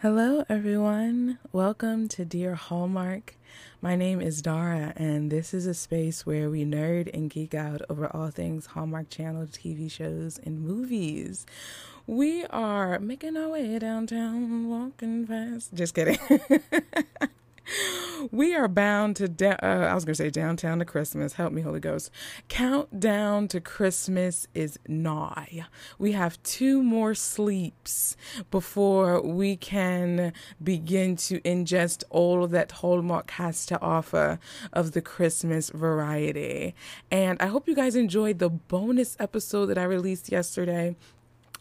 Hello, everyone. Welcome to Dear Hallmark. My name is Dara, and this is a space where we nerd and geek out over all things Hallmark Channel TV shows and movies. We are making our way downtown, walking fast. Just kidding. we are bound to da- uh, i was going to say downtown to christmas. Help me holy ghost. Countdown to christmas is nigh. We have two more sleeps before we can begin to ingest all that hallmark has to offer of the christmas variety. And i hope you guys enjoyed the bonus episode that i released yesterday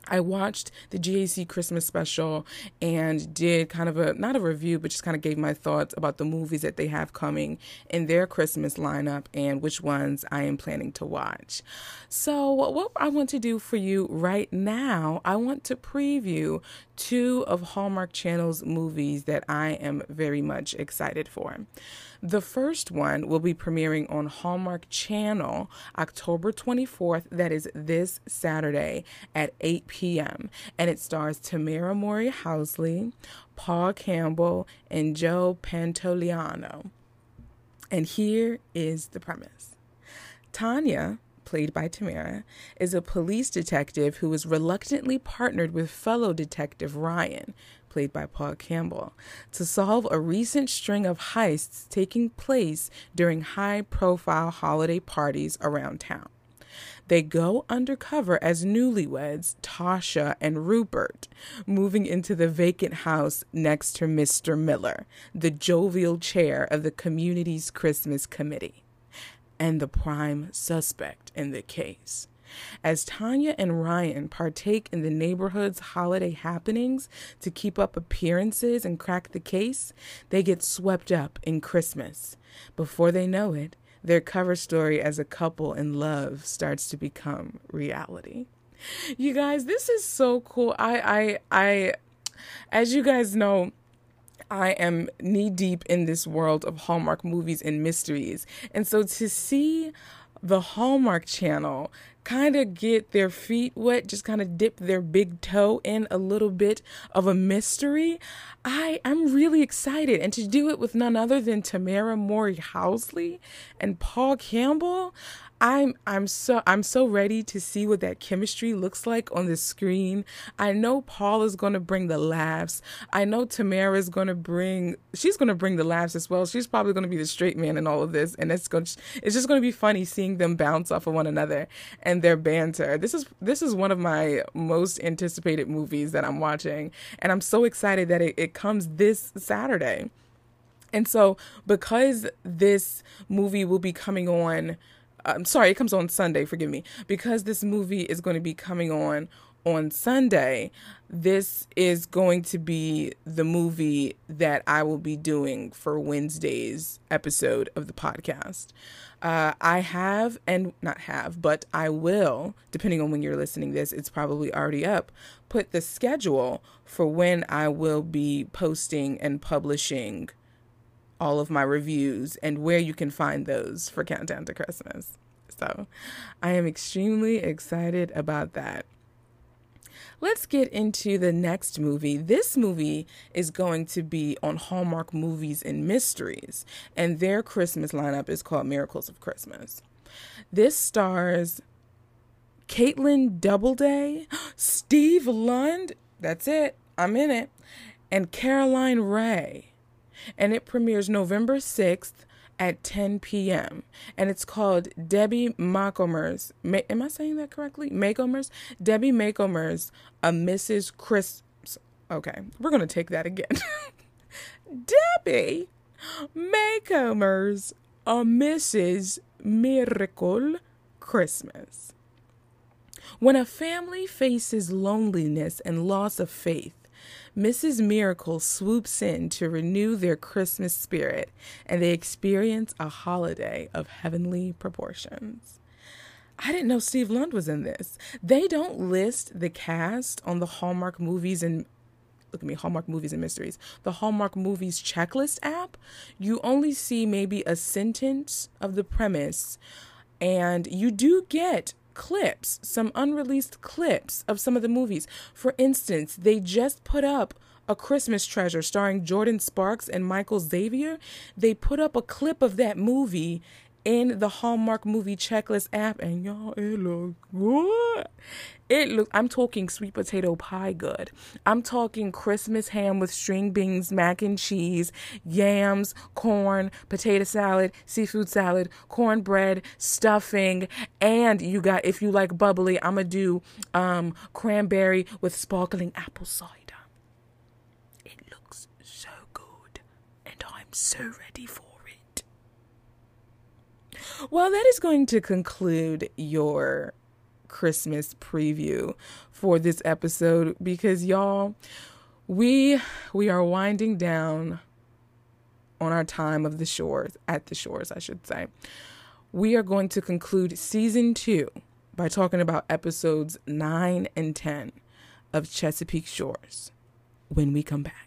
I watched the GAC Christmas special and did kind of a not a review, but just kind of gave my thoughts about the movies that they have coming in their Christmas lineup and which ones I am planning to watch. So, what I want to do for you right now, I want to preview two of Hallmark Channel's movies that I am very much excited for. The first one will be premiering on Hallmark Channel October 24th. That is this Saturday at 8 p.m. And it stars Tamera Mowry Housley, Paul Campbell, and Joe Pantoliano. And here is the premise Tanya, played by Tamera, is a police detective who is reluctantly partnered with fellow detective Ryan, played by Paul Campbell, to solve a recent string of heists taking place during high profile holiday parties around town. They go undercover as newlyweds, Tasha and Rupert, moving into the vacant house next to Mr. Miller, the jovial chair of the community's Christmas committee, and the prime suspect in the case. As Tanya and Ryan partake in the neighborhood's holiday happenings to keep up appearances and crack the case, they get swept up in Christmas. Before they know it, their cover story as a couple in love starts to become reality. You guys, this is so cool. I I I as you guys know, I am knee deep in this world of Hallmark movies and mysteries. And so to see the Hallmark Channel kind of get their feet wet, just kind of dip their big toe in a little bit of a mystery. I I'm really excited, and to do it with none other than Tamera Mowry Housley and Paul Campbell. I'm I'm so I'm so ready to see what that chemistry looks like on the screen. I know Paul is going to bring the laughs. I know Tamera is going to bring she's going to bring the laughs as well. She's probably going to be the straight man in all of this and it's going it's just going to be funny seeing them bounce off of one another and their banter. This is this is one of my most anticipated movies that I'm watching and I'm so excited that it, it comes this Saturday. And so because this movie will be coming on I'm sorry, it comes on Sunday, forgive me. Because this movie is going to be coming on on Sunday, this is going to be the movie that I will be doing for Wednesday's episode of the podcast. Uh, I have, and not have, but I will, depending on when you're listening this, it's probably already up, put the schedule for when I will be posting and publishing all of my reviews and where you can find those for Countdown to Christmas. So I am extremely excited about that. Let's get into the next movie. This movie is going to be on Hallmark Movies and Mysteries, and their Christmas lineup is called Miracles of Christmas. This stars Kaitlin Doubleday, Steve Lund, that's it, I'm in it, and Caroline Rhea and it premieres November 6th at 10 p.m. and it's called Debbie Macomber's. Ma- am I saying that correctly? Macomber's Debbie Macomber's a Mrs. Chris. Okay, we're gonna take that again. Debbie Macomber's a Mrs. Miracle Christmas. When a family faces loneliness and loss of faith, Mrs. Miracle swoops in to renew their Christmas spirit, and they experience a holiday of heavenly proportions. I didn't know Steve Lund was in this. They don't list the cast on the Hallmark movies and look at me, Hallmark movies and mysteries. The Hallmark movies checklist app, you only see maybe a sentence of the premise, and you do get clips, some unreleased clips of some of the movies. For instance, they just put up A Christmas Treasure starring Jordin Sparks and Michael Xavier, they put up a clip of that movie in the Hallmark movie checklist app, and y'all, it looks good. It look. I'm talking sweet potato pie good. I'm talking Christmas ham with string beans, mac and cheese, yams, corn, potato salad, seafood salad, cornbread, stuffing, and you got if you like bubbly, I'ma do um cranberry with sparkling apple cider. It looks so good, and I'm so ready for. Well, that is going to conclude your Christmas preview for this episode because y'all we we are winding down on our time of the shores at the shores I should say. We are going to conclude season 2 by talking about episodes 9 and 10 of Chesapeake Shores when we come back.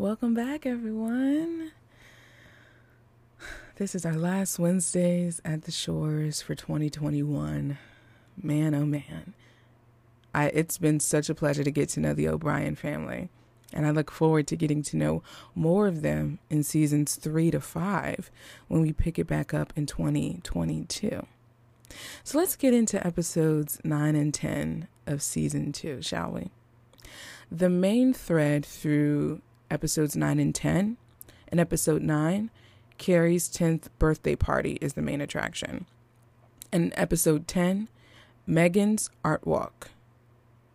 Welcome back, everyone. This is our last Wednesdays at the Shores for 2021. Man, oh man. I, it's been such a pleasure to get to know the O'Brien family, and I look forward to getting to know more of them in seasons three to five when we pick it back up in 2022. So let's get into episodes nine and 10 of season two, shall we? The main thread through episodes 9 and 10. In episode 9, Carrie's 10th birthday party is the main attraction. In episode 10, Megan's art walk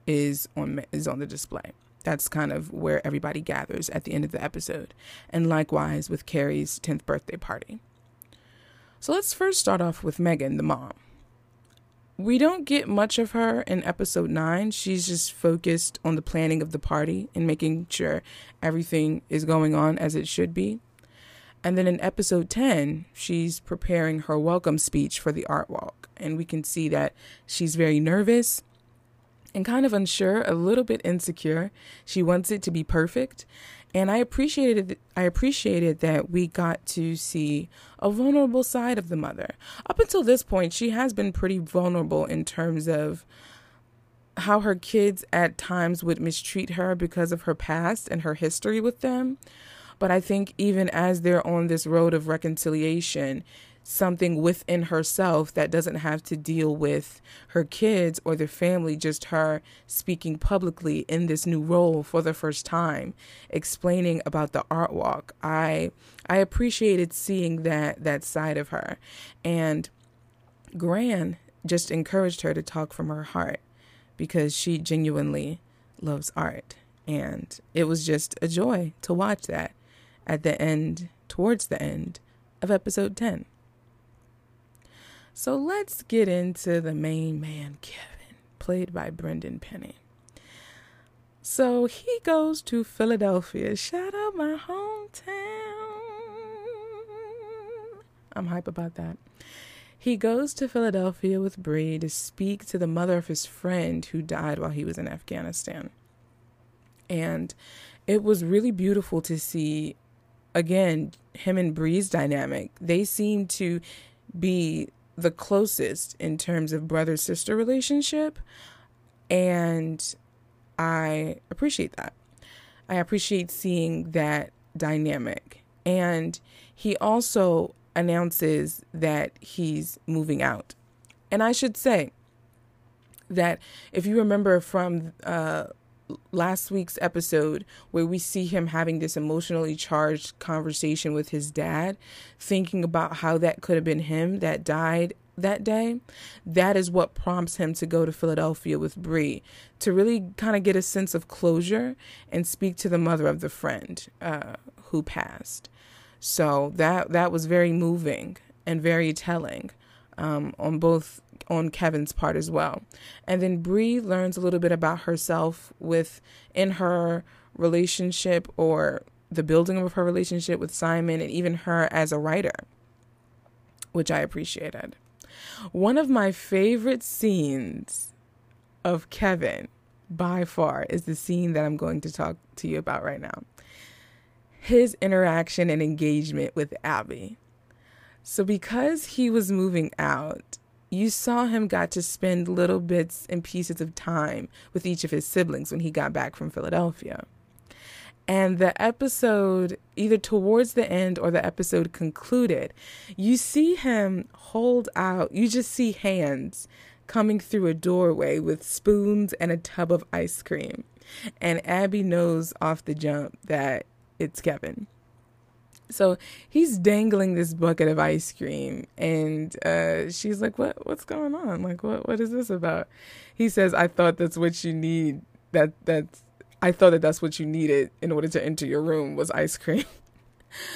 is on is on the display. That's kind of where everybody gathers at the end of the episode. And likewise with Carrie's 10th birthday party. So let's first start off with Megan, the mom we don't get much of her in episode 9. She's just focused on the planning of the party and making sure everything is going on as it should be. And then in episode 10, she's preparing her welcome speech for the art walk. And we can see that she's very nervous and kind of unsure, a little bit insecure. She wants it to be perfect and I appreciated I appreciated that we got to see a vulnerable side of the mother. Up until this point, she has been pretty vulnerable in terms of how her kids at times would mistreat her because of her past and her history with them. But I think even as they're on this road of reconciliation, something within herself that doesn't have to deal with her kids or their family, just her speaking publicly in this new role for the first time, explaining about the art walk. I I appreciated seeing that that side of her. And Gran just encouraged her to talk from her heart because she genuinely loves art. And it was just a joy to watch that at the end, towards the end of episode 10. So let's get into the main man, Kevin, played by Brendan Penny. So he goes to Philadelphia. Shout out my hometown. I'm hype about that. He goes to Philadelphia with Bree to speak to the mother of his friend who died while he was in Afghanistan. And it was really beautiful to see, again, him and Bree's dynamic. They seem to be the closest in terms of brother sister relationship. And I appreciate that. I appreciate seeing that dynamic. And he also announces that he's moving out. And I should say that if you remember from uh, last week's episode where we see him having this emotionally charged conversation with his dad, thinking about how that could have been him that died that day, that is what prompts him to go to Philadelphia with Bree to really kind of get a sense of closure and speak to the mother of the friend uh, who passed. So that that was very moving and very telling um, on both on Kevin's part as well. And then Bree learns a little bit about herself with in her relationship or the building of her relationship with Simon and even her as a writer, which I appreciated. One of my favorite scenes of Kevin by far is the scene that I'm going to talk to you about right now. His interaction and engagement with Abby. So, because he was moving out, you saw him got to spend little bits and pieces of time with each of his siblings when he got back from Philadelphia. And the episode, either towards the end or the episode concluded, you see him hold out, you just see hands coming through a doorway with spoons and a tub of ice cream. And Abby knows off the jump that it's Kevin. So he's dangling this bucket of ice cream, and uh, she's like, "What? What's going on? Like, what? What is this about?" He says, "I thought that's what you need. That that's I thought that that's what you needed in order to enter your room was ice cream.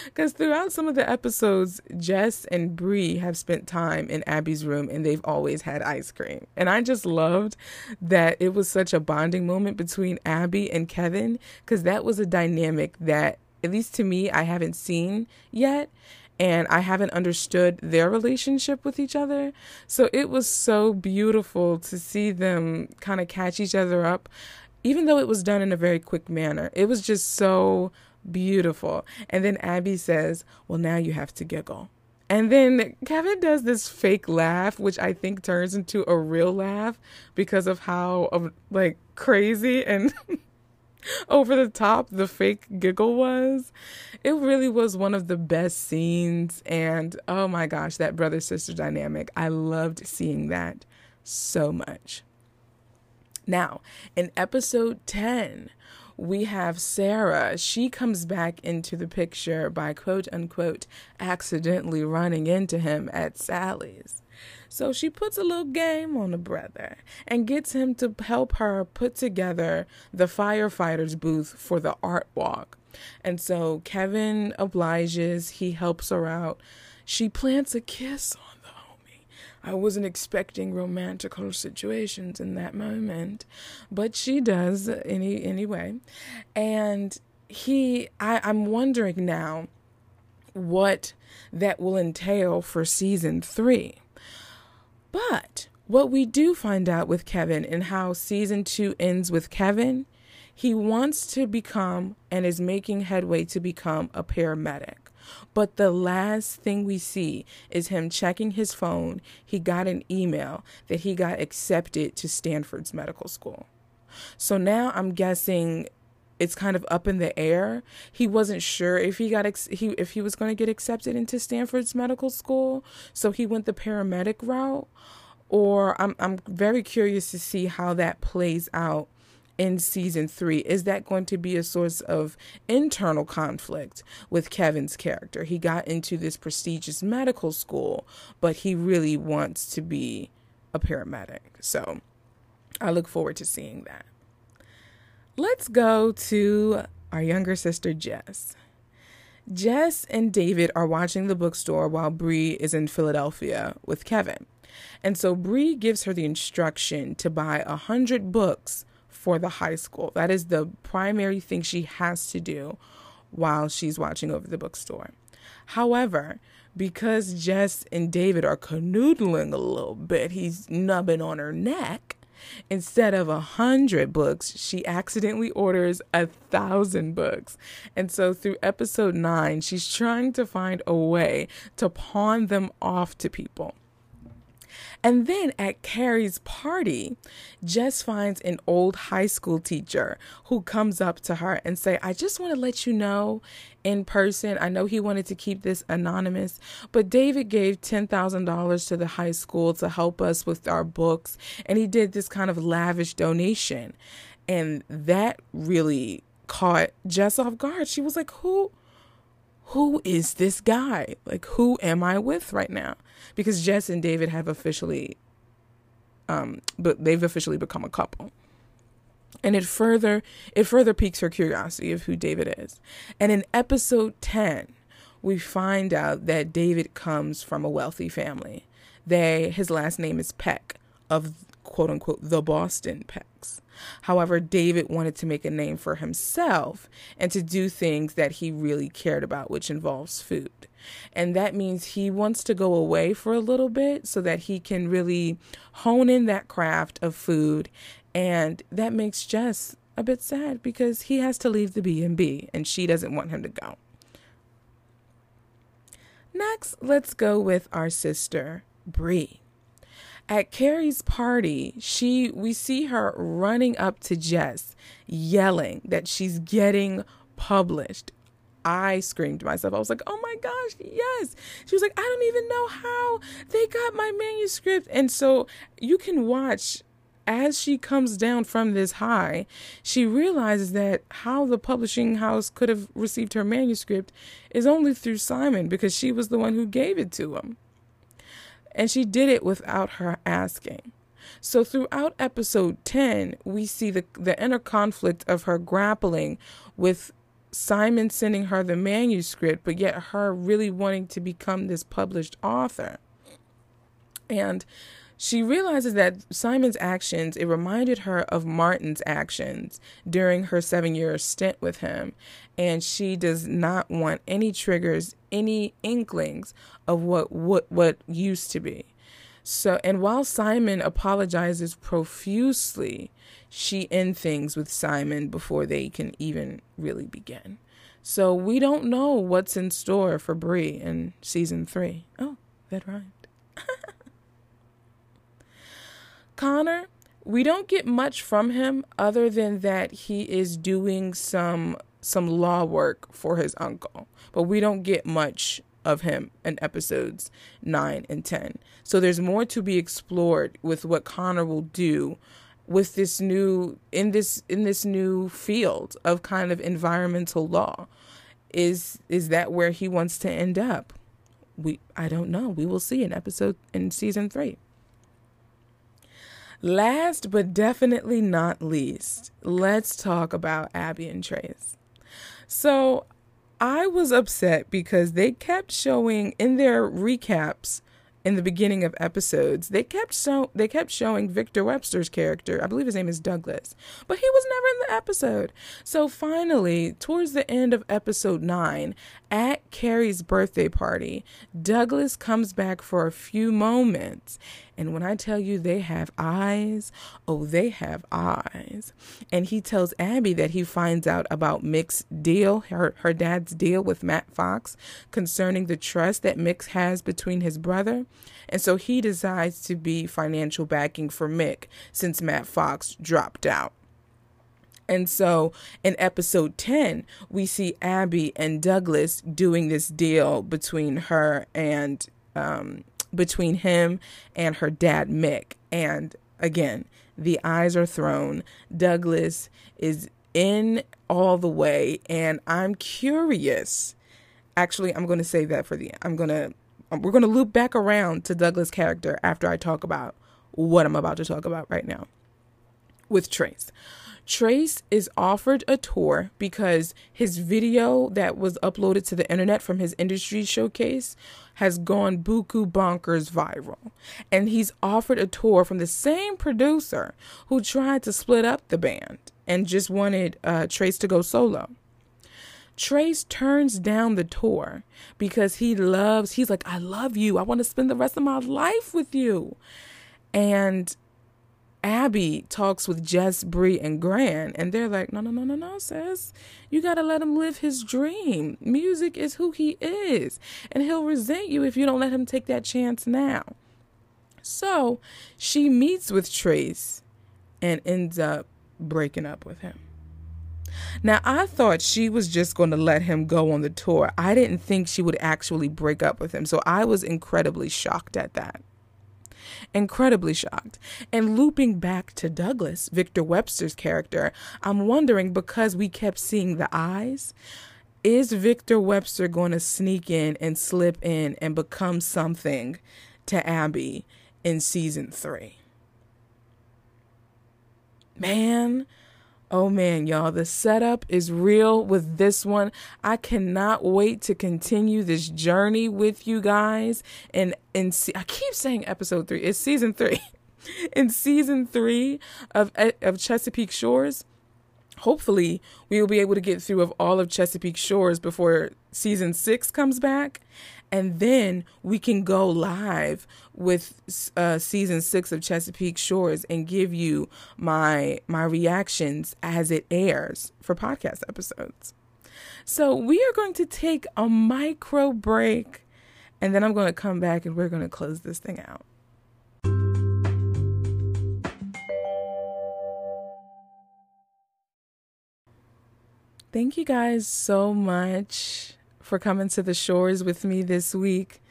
Because throughout some of the episodes, Jess and Bree have spent time in Abby's room and they've always had ice cream. And I just loved that it was such a bonding moment between Abby and Kevin because that was a dynamic that, at least to me, I haven't seen yet. And I haven't understood their relationship with each other. So it was so beautiful to see them kind of catch each other up even though it was done in a very quick manner, it was just so beautiful. And then Abby says, Well, now you have to giggle. And then Kevin does this fake laugh, which I think turns into a real laugh because of how like crazy and over the top the fake giggle was. It really was one of the best scenes and oh my gosh, that brother sister dynamic. I loved seeing that so much. Now, in episode 10, we have Sarah. She comes back into the picture by quote unquote accidentally running into him at Sally's. So she puts a little game on the brother and gets him to help her put together the firefighters booth for the art walk. And so Kevin obliges, he helps her out. She plants a kiss on the homie. I wasn't expecting romantical situations in that moment, but she does any anyway. And he I, I'm wondering now what that will entail for season three. But what we do find out with Kevin and how season two ends with Kevin, he wants to become and is making headway to become a paramedic. But the last thing we see is him checking his phone. He got an email that he got accepted to Stanford's medical school. So now I'm guessing it's kind of up in the air. He wasn't sure if he got ex- he if he was going to get accepted into Stanford's medical school, so he went the paramedic route. Or I'm I'm very curious to see how that plays out in season three? Is that going to be a source of internal conflict with Kevin's character? He got into this prestigious medical school, but he really wants to be a paramedic. So I look forward to seeing that. Let's go to our younger sister, Jess. Jess and David are watching the bookstore while Bree is in Philadelphia with Kevin. And so Bree gives her the instruction to buy a hundred books for the high school. That is the primary thing she has to do while she's watching over the bookstore. However, because Jess and David are canoodling a little bit, he's nubbing on her neck. Instead of a hundred books, she accidentally orders a thousand books. And so through episode nine, she's trying to find a way to pawn them off to people. And then at Carrie's party, Jess finds an old high school teacher who comes up to her and say, "I just want to let you know in person. I know he wanted to keep this anonymous, but David gave $10,000 to the high school to help us with our books, and he did this kind of lavish donation." And that really caught Jess off guard. She was like, "Who who is this guy? Like, who am I with right now? Because Jess and David have officially, um, but they've officially become a couple. And it further, it further piques her curiosity of who David is. And in episode 10, we find out that David comes from a wealthy family. They, his last name is Peck of quote unquote the Boston Pecks. However, David wanted to make a name for himself and to do things that he really cared about, which involves food. And that means he wants to go away for a little bit so that he can really hone in that craft of food. And that makes Jess a bit sad because he has to leave the B&B and she doesn't want him to go. Next, let's go with our sister, Bree. At Carrie's party, she we see her running up to Jess, yelling that she's getting published. I screamed to myself. I was like, "Oh my gosh, yes!" She was like, "I don't even know how they got my manuscript." And so you can watch as she comes down from this high, she realizes that how the publishing house could have received her manuscript is only through Simon because she was the one who gave it to him and she did it without her asking. So throughout episode 10, we see the the inner conflict of her grappling with Simon sending her the manuscript, but yet her really wanting to become this published author. And she realizes that Simon's actions, it reminded her of Martin's actions during her seven year stint with him. And she does not want any triggers, any inklings of what, what, what used to be. So, and while Simon apologizes profusely, she ends things with Simon before they can even really begin. So we don't know what's in store for Bree in season three. Oh, that rhymed. Connor, we don't get much from him other than that he is doing some some law work for his uncle. But we don't get much of him in episodes 9 and 10. So there's more to be explored with what Connor will do with this new in this in this new field of kind of environmental law. Is is that where he wants to end up? We I don't know. We will see in episode in season 3. Last but definitely not least, let's talk about Abby and Trace. So I was upset because they kept showing in their recaps in the beginning of episodes, they kept so they kept showing Victor Webster's character. I believe his name is Douglas, but he was never in the episode. So finally, towards the end of episode 9, at Carrie's birthday party, Douglas comes back for a few moments and when I tell you they have eyes, oh, they have eyes. And he tells Abby that he finds out about Mick's deal, her, her dad's deal with Matt Fox concerning the trust that Mick has between his brother. And so he decides to be financial backing for Mick since Matt Fox dropped out. And so in episode 10, we see Abby and Douglas doing this deal between her and um, between him and her dad, Mick. And again, the eyes are thrown. Douglas is in all the way, and I'm curious. Actually, I'm going to say that for the I'm going to um, we're going to loop back around to Douglas' character after I talk about what I'm about to talk about right now with Trace. Trace is offered a tour because his video that was uploaded to the internet from his industry showcase has gone buku bonkers viral. And he's offered a tour from the same producer who tried to split up the band and just wanted uh, Trace to go solo. Trace turns down the tour because he loves, he's like, I love you. I want to spend the rest of my life with you. And Abby talks with Jess, Bree, and Gran, and they're like, no, no, no, no, no, sis. You got to let him live his dream. Music is who he is, and he'll resent you if you don't let him take that chance now. So she meets with Trace and ends up breaking up with him. Now, I thought she was just going to let him go on the tour. I didn't think she would actually break up with him. So I was incredibly shocked at that incredibly shocked. And looping back to Douglas, Victor Webster's character, I'm wondering because we kept seeing the eyes, is Victor Webster going to sneak in and slip in and become something to Abby in season three? Man, oh man, y'all, the setup is real with this one. I cannot wait to continue this journey with you guys. And and see, I keep saying episode three. It's season three. in season three of of Chesapeake Shores hopefully we will be able to get through of all of Chesapeake Shores before season 6 comes back and then we can go live with uh, season 6 of Chesapeake Shores and give you my my reactions as it airs for podcast episodes. So we are going to take a micro break and then I'm going to come back and we're going to close this thing out. Thank you guys so much for coming to the shores with me this week.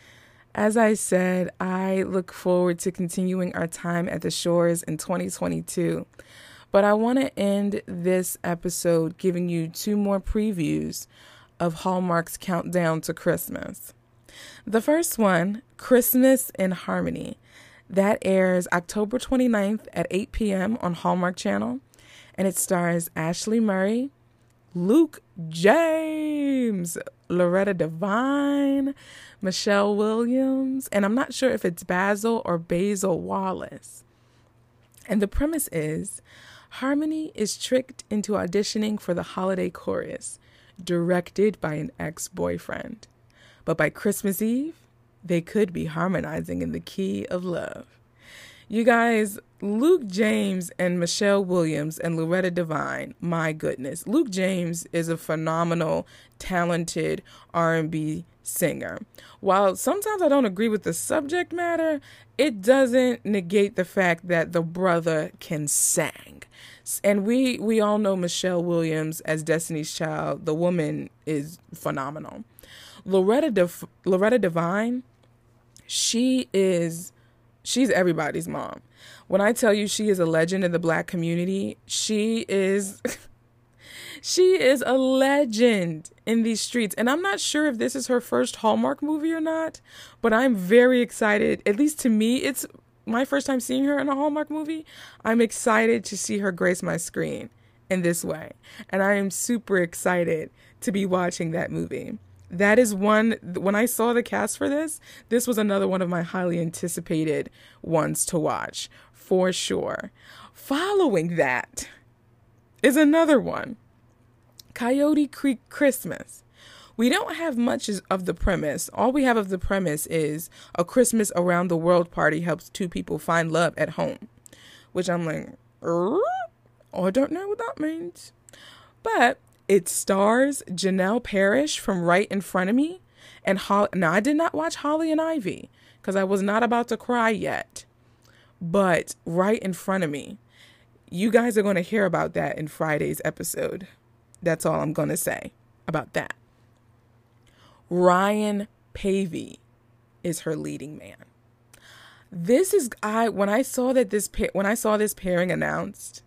As I said, I look forward to continuing our time at the shores in 2022. But I want to end this episode giving you two more previews of Hallmark's countdown to Christmas. The first one, Christmas in Harmony, that airs October 29th at 8 p.m. on Hallmark Channel, and it stars Ashleigh Murray, Luke James, Loretta Devine, Michelle Williams, and I'm not sure if it's Basil or Basil Wallace. And the premise is Harmony is tricked into auditioning for the holiday chorus, directed by an ex boyfriend. But by Christmas Eve, they could be harmonizing in the key of love. You guys, Luke James and Michelle Williams and Loretta Devine, my goodness. Luke James is a phenomenal, talented R&B singer. While sometimes I don't agree with the subject matter, it doesn't negate the fact that the brother can sing. And we we all know Michelle Williams as Destiny's Child. The woman is phenomenal. Loretta De- Loretta Devine, she is she's everybody's mom. When I tell you she is a legend in the black community, she is she is a legend in these streets. And I'm not sure if this is her first Hallmark movie or not, but I'm very excited. At least to me, it's my first time seeing her in a Hallmark movie. I'm excited to see her grace my screen in this way. And I am super excited to be watching that movie that is one when I saw the cast for this, this was another one of my highly anticipated ones to watch for sure. Following that is another one. Coyote Creek Christmas. We don't have much of the premise. All we have of the premise is a Christmas around the world party helps two people find love at home, which I'm like, er? I don't know what that means. But it stars Janel Parrish from Right in Front of Me. And Holly, now I did not watch Holly and Ivy because I was not about to cry yet. But Right in Front of Me, you guys are going to hear about that in Friday's episode. That's all I'm going to say about that. Ryan Paevey is her leading man. This is I when I saw that this when I saw this pairing announced,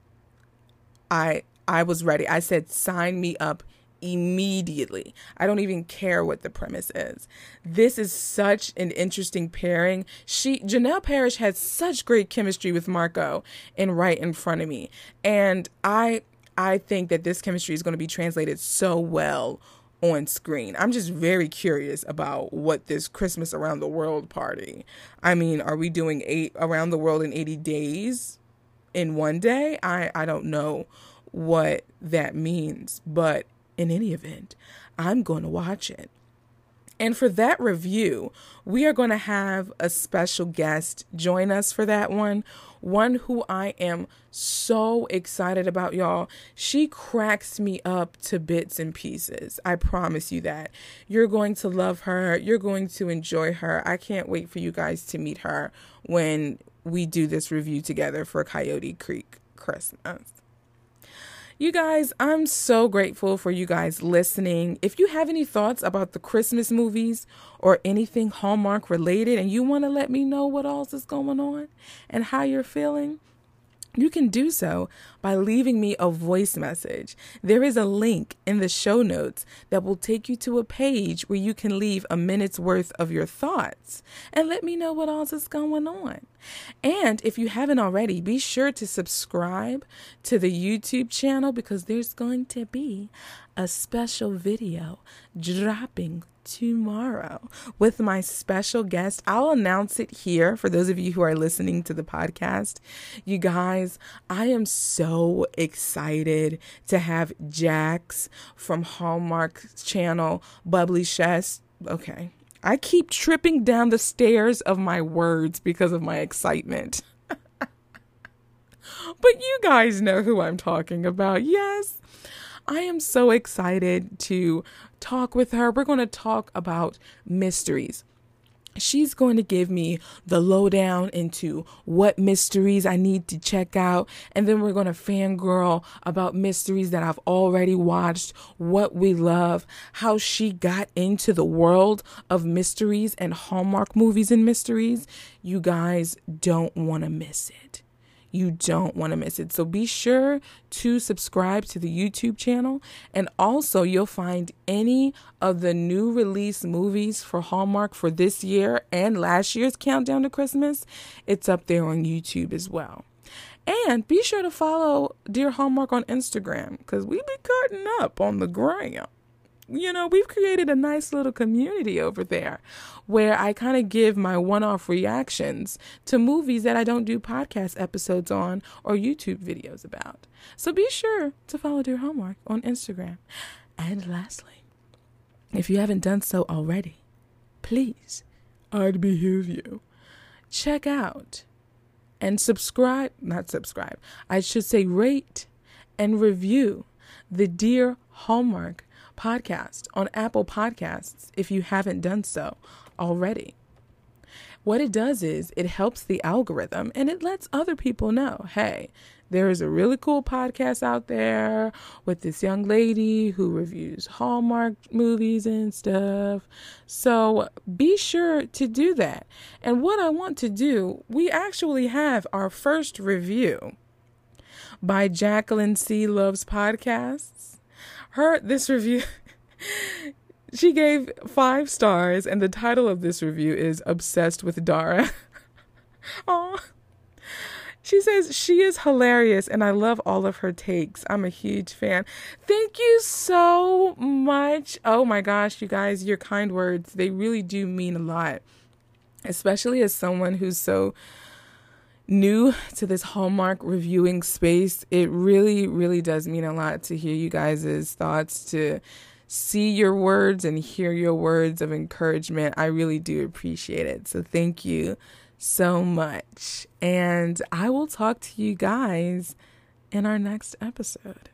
I I was ready. I said, sign me up immediately. I don't even care what the premise is. This is such an interesting pairing. She Janel Parrish had such great chemistry with Marco and right in front of me. And I I think that this chemistry is going to be translated so well on screen. I'm just very curious about what this Christmas around the world party. I mean, are we doing eight around the world in 80 days in one day? I I don't know what that means. But in any event, I'm going to watch it. And for that review, we are going to have a special guest join us for that one. One who I am so excited about, y'all. She cracks me up to bits and pieces. I promise you that. You're going to love her. You're going to enjoy her. I can't wait for you guys to meet her when we do this review together for Coyote Creek Christmas. You guys, I'm so grateful for you guys listening. If you have any thoughts about the Christmas movies or anything Hallmark related and you want to let me know what else is going on and how you're feeling, you can do so by leaving me a voice message. There is a link in the show notes that will take you to a page where you can leave a minute's worth of your thoughts and let me know what else is going on. And if you haven't already, be sure to subscribe to the YouTube channel because there's going to be a special video dropping tomorrow with my special guest. I'll announce it here for those of you who are listening to the podcast. You guys, I am so excited to have Jax from Hallmark channel, Bubbly Chest. Okay. I keep tripping down the stairs of my words because of my excitement. but you guys know who I'm talking about. Yes. I am so excited to talk with her. We're going to talk about mysteries. She's going to give me the lowdown into what mysteries I need to check out. And then we're going to fangirl about mysteries that I've already watched, what we love, how she got into the world of mysteries and Hallmark movies and mysteries. You guys don't want to miss it. You don't want to miss it. So be sure to subscribe to the YouTube channel. And also, you'll find any of the new release movies for Hallmark for this year and last year's Countdown to Christmas. It's up there on YouTube as well. And be sure to follow Dear Hallmark on Instagram because we be cutting up on the gram you know, we've created a nice little community over there where I kind of give my one off reactions to movies that I don't do podcast episodes on or YouTube videos about. So be sure to follow Dear Hallmark on Instagram. And lastly, if you haven't done so already, please, I'd behoove you, check out and subscribe, not subscribe, I should say rate and review the Dear Hallmark podcast on Apple Podcasts if you haven't done so already. What it does is it helps the algorithm and it lets other people know hey, there is a really cool podcast out there with this young lady who reviews Hallmark movies and stuff. So be sure to do that. And what I want to do, we actually have our first review by Jacqueline C. Loves Podcasts her this review she gave five stars and the title of this review is obsessed with dara oh she says she is hilarious and I love all of her takes. I'm a huge fan. Thank you so much. Oh my gosh, you guys, your kind words, they really do mean a lot. Especially as someone who's so new to this Hallmark reviewing space, it really, really does mean a lot to hear you guys' thoughts, to see your words and hear your words of encouragement. I really do appreciate it. So thank you so much. And I will talk to you guys in our next episode.